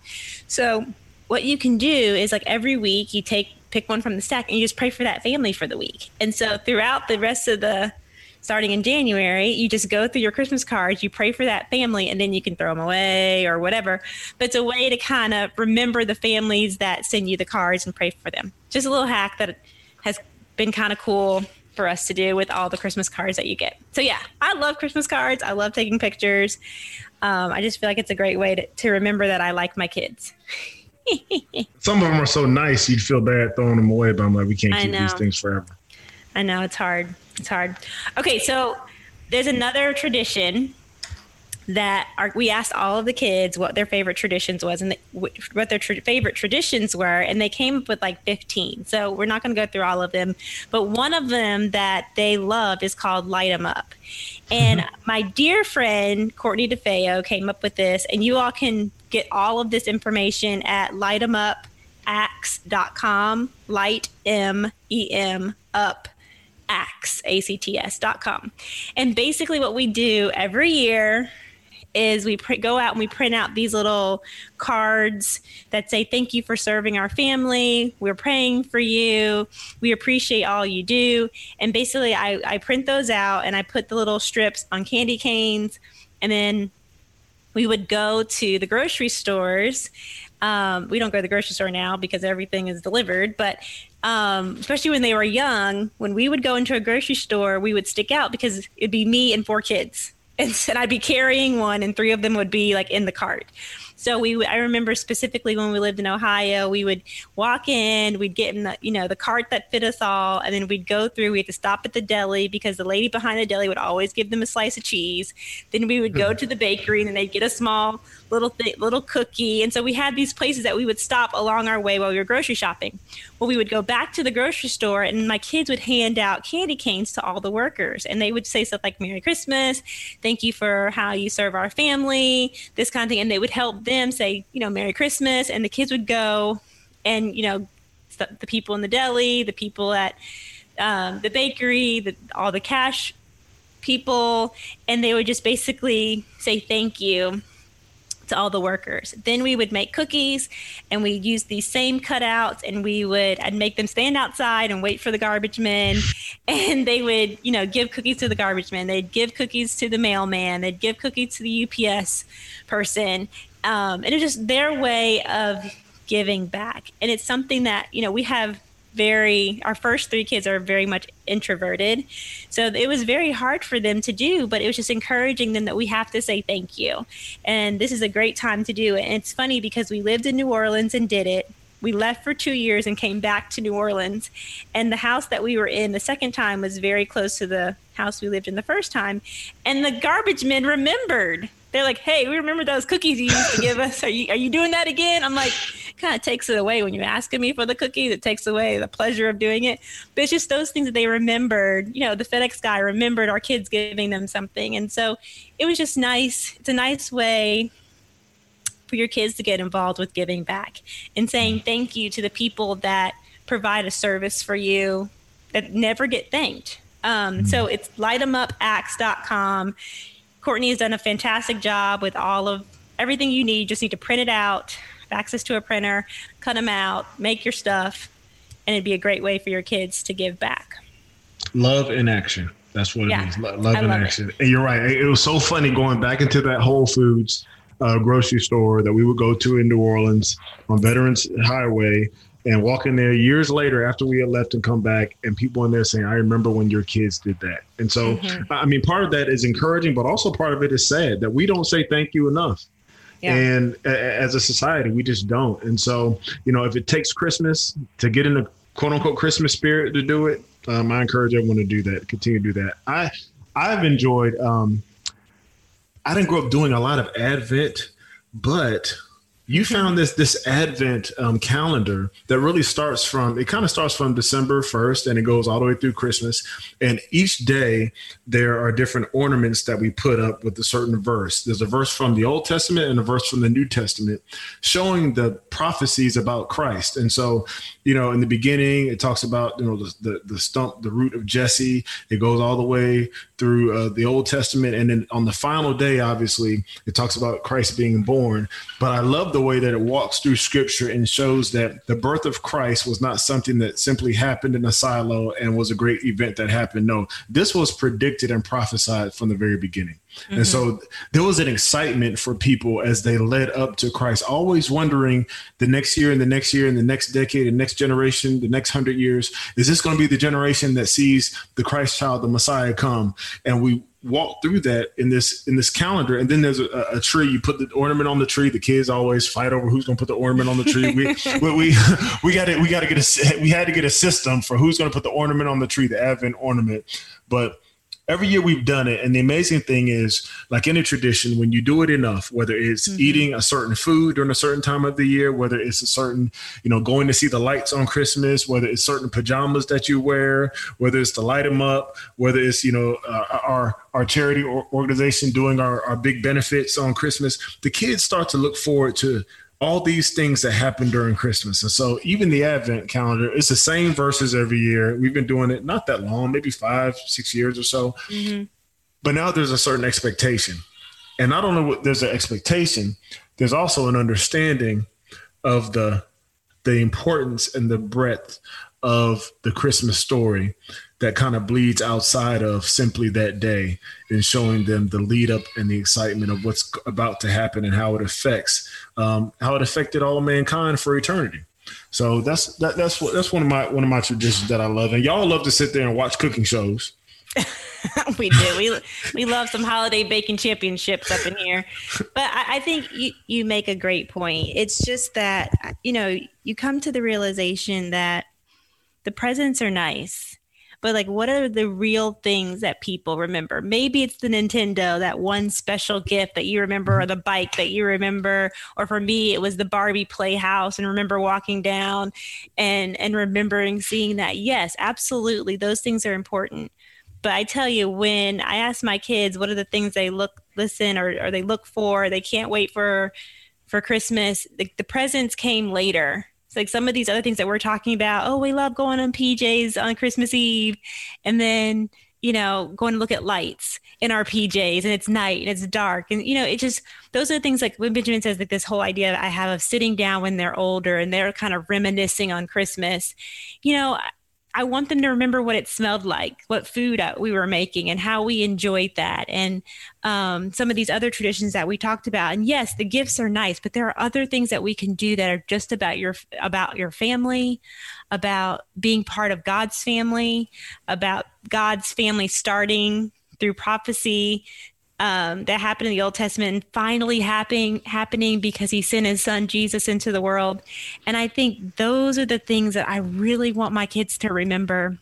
So what you can do is like every week you take pick one from the stack and you just pray for that family for the week. And so throughout the rest of the starting in January, you just go through your Christmas cards, you pray for that family, and then you can throw them away or whatever. But it's a way to kind of remember the families that send you the cards and pray for them. Just a little hack that has been kind of cool for us to do with all the Christmas cards that you get. So, yeah, I love Christmas cards. I love taking pictures. Um, I just feel like it's a great way to, to remember that I like my kids. Some of them are so nice, you'd feel bad throwing them away, but I'm like, we can't keep these things forever. I know it's hard. It's hard. Okay, so there's another tradition that our, we asked all of the kids what their favorite traditions was and the, what their tra- favorite traditions were and they came up with like 15 so we're not going to go through all of them but one of them that they love is called light them up and mm-hmm. my dear friend courtney defeo came up with this and you all can get all of this information at lightemupacts.com light m e m up acts and basically what we do every year is we pr- go out and we print out these little cards that say thank you for serving our family. We're praying for you. We appreciate all you do. And basically I, I print those out and i put the little strips on candy canes and then we would go to the grocery stores um, we don't go to the grocery store now because everything is delivered but um, especially when they were young when we would go into a grocery store we would stick out because it'd be me and four kids and, and I'd be carrying one, and three of them would be like in the cart. So we, I remember specifically when we lived in Ohio, we would walk in, we'd get in the, you know, the cart that fit us all, and then we'd go through. We had to stop at the deli because the lady behind the deli would always give them a slice of cheese. Then we would go mm-hmm. to the bakery, and they'd get a small little th- little cookie. And so we had these places that we would stop along our way while we were grocery shopping. Well, we would go back to the grocery store, and my kids would hand out candy canes to all the workers, and they would say stuff like "Merry Christmas," "Thank you for how you serve our family," this kind of thing, and they would help them say, you know, "Merry Christmas," and the kids would go, and you know, the people in the deli, the people at um, the bakery, the, all the cash people, and they would just basically say thank you to all the workers. Then we would make cookies and we'd use these same cutouts and we would I'd make them stand outside and wait for the garbage men and they would, you know, give cookies to the garbage men. They'd give cookies to the mailman. They'd give cookies to the UPS person. Um, and it's just their way of giving back. And it's something that, you know, we have very our first three kids are very much introverted so it was very hard for them to do but it was just encouraging them that we have to say thank you and this is a great time to do it and it's funny because we lived in new orleans and did it we left for two years and came back to New Orleans. And the house that we were in the second time was very close to the house we lived in the first time. And the garbage men remembered. They're like, "Hey, we remember those cookies you used to give us. Are you are you doing that again?" I'm like, kind of takes it away when you're asking me for the cookies. It takes away the pleasure of doing it. But it's just those things that they remembered. You know, the FedEx guy remembered our kids giving them something, and so it was just nice. It's a nice way for your kids to get involved with giving back and saying thank you to the people that provide a service for you that never get thanked. Um, so it's lightemupacts.com. Courtney has done a fantastic job with all of everything you need. You just need to print it out, access to a printer, cut them out, make your stuff, and it'd be a great way for your kids to give back. Love in action. That's what it yeah, means. Love, love in action. It. And you're right. It was so funny going back into that Whole Foods uh, grocery store that we would go to in New Orleans on Veterans Highway and walk in there years later after we had left and come back and people in there saying, I remember when your kids did that. And so, mm-hmm. I mean, part of that is encouraging, but also part of it is sad that we don't say thank you enough. Yeah. And as a society, we just don't. And so, you know, if it takes Christmas to get in the quote unquote Christmas spirit to do it, um, I encourage everyone to do that, continue to do that. I, I've enjoyed, um, I didn't grow up doing a lot of Advent, but you found this this Advent um, calendar that really starts from it kind of starts from December first and it goes all the way through Christmas. And each day there are different ornaments that we put up with a certain verse. There's a verse from the Old Testament and a verse from the New Testament, showing the prophecies about Christ. And so, you know, in the beginning it talks about you know the the, the stump, the root of Jesse. It goes all the way through uh, the Old Testament, and then on the final day, obviously, it talks about Christ being born. But I love the way that it walks through Scripture and shows that the birth of Christ was not something that simply happened in a silo and was a great event that happened. No, this was predicted and prophesied from the very beginning. Mm-hmm. And so there was an excitement for people as they led up to Christ, always wondering the next year and the next year and the next decade and next generation, the next hundred years, is this going to be the generation that sees the Christ child, the Messiah come? And we walk through that in this in this calendar. And then there's a, a, tree. You put the ornament on the tree. The kids always fight over who's going to put the ornament on the tree. We we we, we got to we got to get a we had to get a system for who's going to put the ornament on the tree the advent ornament. But every year we've done it and the amazing thing is like any tradition when you do it enough whether it's mm-hmm. eating a certain food during a certain time of the year whether it's a certain you know going to see the lights on christmas whether it's certain pajamas that you wear whether it's to light them up whether it's you know uh, our our charity or organization doing our, our big benefits on christmas the kids start to look forward to all these things that happen during Christmas. And so even the Advent calendar, it's the same verses every year. We've been doing it not that long, maybe five, six years or so. Mm-hmm. But now there's a certain expectation. And not only there's an expectation, there's also an understanding of the the importance and the breadth of the Christmas story that kind of bleeds outside of simply that day and showing them the lead up and the excitement of what's about to happen and how it affects um, how it affected all mankind for eternity. So that's that, that's what that's one of my one of my traditions that I love, and y'all love to sit there and watch cooking shows. we do. We we love some holiday baking championships up in here. But I, I, think you, you make a great point. It's just that you know you come to the realization that the presents are nice but like what are the real things that people remember? Maybe it's the nintendo that one special gift that you remember or mm-hmm. the bike that you remember. Or for me it was the barbie playhouse and remember walking down and and remembering seeing that. Yes absolutely those things are important. But i tell you when i ask my kids what are the things they look listen or, or they look for they can't wait for for christmas the, the presents came later it's like some of these other things that we're talking about. Oh, we love going on PJs on Christmas Eve, and then you know going to look at lights in our PJs, and it's night and it's dark, and you know it just those are things like when Benjamin says like this whole idea I have of sitting down when they're older and they're kind of reminiscing on Christmas. You know, I want them to remember what it smelled like, what food uh, we were making, and how we enjoyed that, and um, some of these other traditions that we talked about. And yes, the gifts are nice, but there are other things that we can do that are just about your about your family, about being part of God's family, about God's family starting through prophecy um, that happened in the Old Testament and finally happening happening because he sent his son Jesus into the world. And I think those are the things that I really want my kids to remember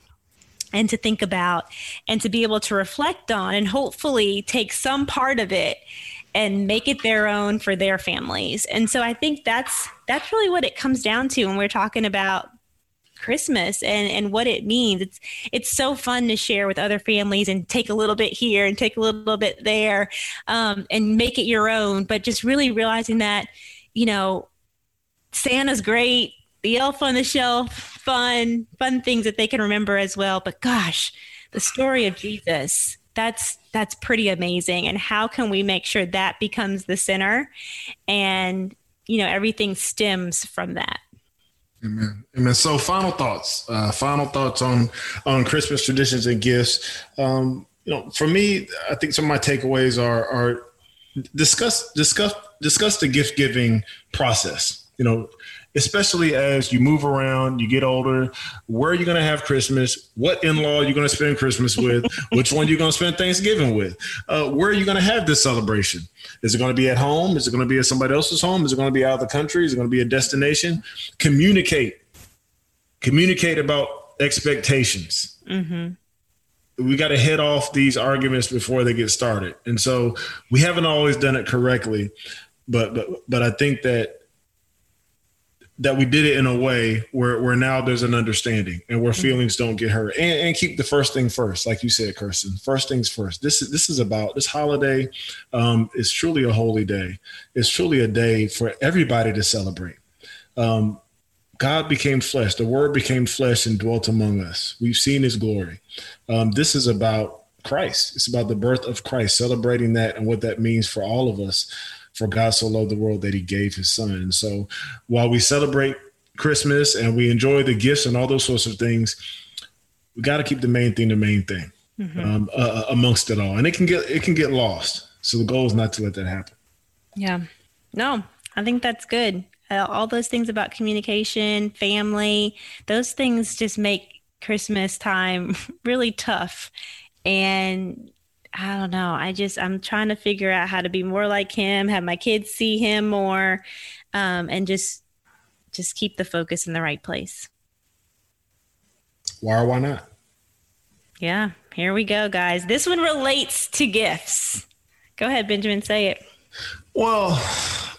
and to think about and to be able to reflect on and hopefully take some part of it and make it their own for their families. And so I think that's that's really what it comes down to when we're talking about Christmas and and what it means. It's it's so fun to share with other families and take a little bit here and take a little bit there, um, and make it your own. But just really realizing that, you know, Santa's great, the elf on the shelf, fun, fun things that they can remember as well. But gosh, the story of Jesus that's that's pretty amazing and how can we make sure that becomes the center and you know everything stems from that Amen. Amen. So, final thoughts. Uh, final thoughts on on Christmas traditions and gifts. Um, you know, for me, I think some of my takeaways are are discuss discuss discuss the gift giving process. You know, especially as you move around, you get older. Where are you going to have Christmas? What in law are you going to spend Christmas with? Which one are you going to spend Thanksgiving with? Uh, where are you going to have this celebration? Is it going to be at home? Is it going to be at somebody else's home? Is it going to be out of the country? Is it going to be a destination? Communicate. Communicate about expectations. Mm-hmm we got to head off these arguments before they get started. And so we haven't always done it correctly, but but but I think that that we did it in a way where where now there's an understanding and where mm-hmm. feelings don't get hurt. And, and, keep the first thing first like you said kirsten first things first. This is this is about this holiday um, is truly a holy day. It's truly a day for everybody to celebrate. Um, god became flesh. The word became flesh and dwelt among us. We've seen his glory. Um, this is about christ. It's about the birth of christ celebrating that and what that means for all of us for God so loved the world that he gave his son. And so while we celebrate Christmas and we enjoy the gifts and all those sorts of things, we got to keep the main thing the main thing mm-hmm. um, uh, uh, amongst it all. And it can get it can get lost. So the goal is not to let that happen. Yeah. No, I think that's good. Uh, all those things about communication, family, those things just make Christmas time really tough. And I don't know. I just I'm trying to figure out how to be more like him, have my kids see him more, um, and just just keep the focus in the right place. Why or why not? Yeah, here we go, guys. This one relates to gifts. Go ahead, Benjamin, say it. Well,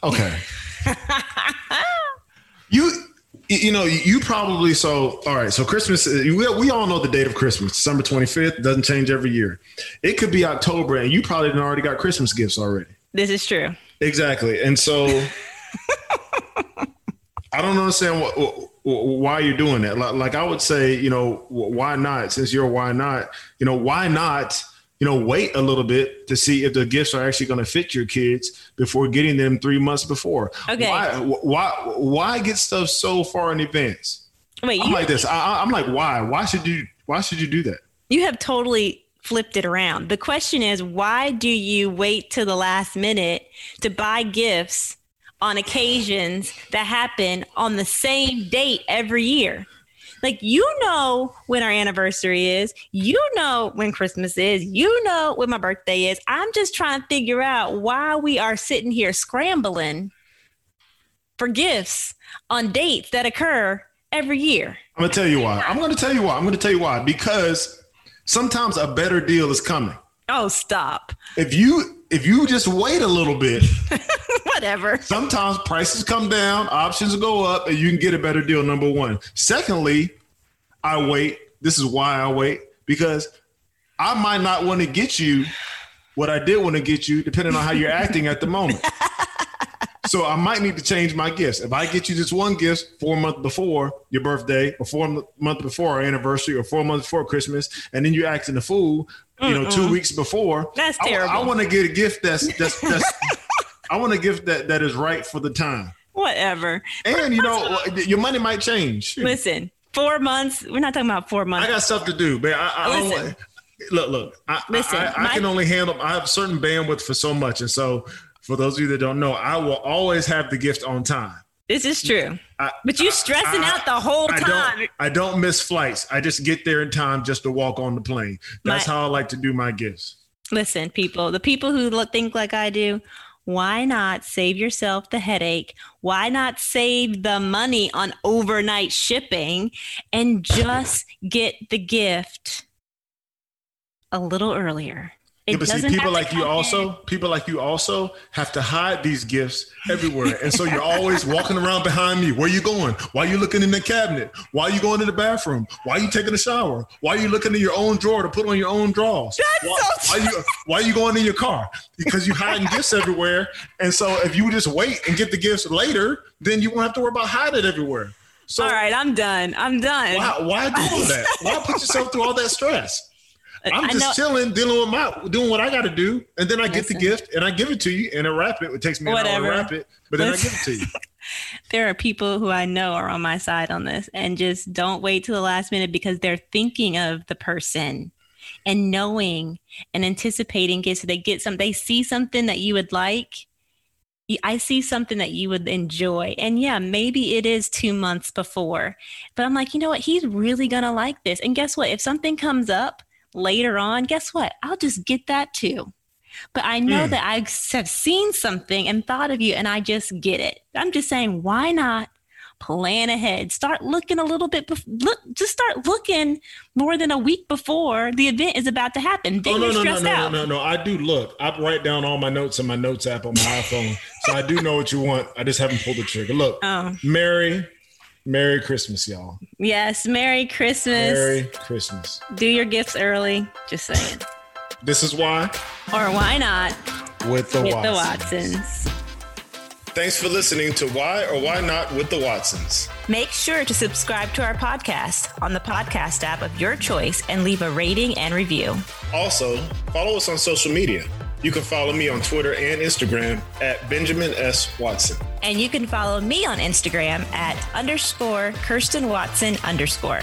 okay. you you know, you probably so all right. So Christmas, uh, we, we all know the date of Christmas, December twenty fifth. Doesn't change every year. It could be October, and you probably already got Christmas gifts already. This is true. Exactly, and so I don't understand what, why you're doing that. Like I would say, you know, why not? Since you're why not, you know, why not? You know, wait a little bit to see if the gifts are actually going to fit your kids before getting them three months before. Okay. Why, why, why get stuff so far in advance? Wait, I'm like this. I, I'm like, why? Why should you? Why should you do that? You have totally flipped it around. The question is, why do you wait till the last minute to buy gifts on occasions that happen on the same date every year? Like, you know when our anniversary is, you know when Christmas is, you know when my birthday is. I'm just trying to figure out why we are sitting here scrambling for gifts on dates that occur every year. I'm gonna tell you why. I'm gonna tell you why. I'm gonna tell you why. Because sometimes a better deal is coming. Oh, stop. If you if you just wait a little bit, whatever. Sometimes prices come down, options go up, and you can get a better deal. Number one. Secondly, I wait. This is why I wait because I might not want to get you what I did want to get you, depending on how you're acting at the moment. so I might need to change my gifts. If I get you this one gift four months before your birthday, or four months before our anniversary, or four months before Christmas, and then you're acting a fool, you know, Mm-mm. two weeks before. That's terrible. I, I want to get a gift that's that's that's. I want a gift that that is right for the time. Whatever. And you know, your money might change. Listen, four months. We're not talking about four months. I got stuff to do, man. I, I Listen. look, look. I, Listen, I, I, I can only handle. I have certain bandwidth for so much, and so for those of you that don't know, I will always have the gift on time. This is true. I, but you stressing out the whole time. I don't, I don't miss flights. I just get there in time just to walk on the plane. That's my, how I like to do my gifts. Listen, people, the people who look, think like I do, why not save yourself the headache? Why not save the money on overnight shipping and just get the gift a little earlier? It yeah, but see, people like you also, in. people like you also have to hide these gifts everywhere. And so you're always walking around behind me. Where you going? Why are you looking in the cabinet? Why are you going to the bathroom? Why are you taking a shower? Why are you looking in your own drawer to put on your own drawers? Why, so why, you, why are you going in your car? Because you're hiding gifts everywhere. And so if you just wait and get the gifts later, then you won't have to worry about hiding it everywhere. So, all right, I'm done. I'm done. Why, why do that? Why put yourself through all that stress? I'm just chilling, dealing with my doing what I got to do, and then I get the gift and I give it to you, and I wrap it. It takes me Whatever. an hour to wrap it, but then Listen. I give it to you. there are people who I know are on my side on this, and just don't wait till the last minute because they're thinking of the person and knowing and anticipating gifts. So they get some, they see something that you would like. I see something that you would enjoy. And yeah, maybe it is two months before, but I'm like, you know what? He's really going to like this. And guess what? If something comes up later on, guess what? I'll just get that too. But I know mm. that I have seen something and thought of you and I just get it. I'm just saying, why not plan ahead. Start looking a little bit. Bef- look, just start looking more than a week before the event is about to happen. Then oh no you're no no stressed no no out. no no! I do look. I write down all my notes in my notes app on my iPhone, so I do know what you want. I just haven't pulled the trigger. Look, Oh. Merry, Merry Christmas, y'all. Yes, Merry Christmas. Merry Christmas. Do your gifts early. Just saying. This is why Or why not with the with the Watsons. Watsons? Thanks for listening to Why or Why Not with the Watsons. Make sure to subscribe to our podcast on the podcast app of your choice and leave a rating and review. Also, follow us on social media. You can follow me on Twitter and Instagram at Benjamin S. Watson. And you can follow me on Instagram at underscore Kirsten Watson underscore.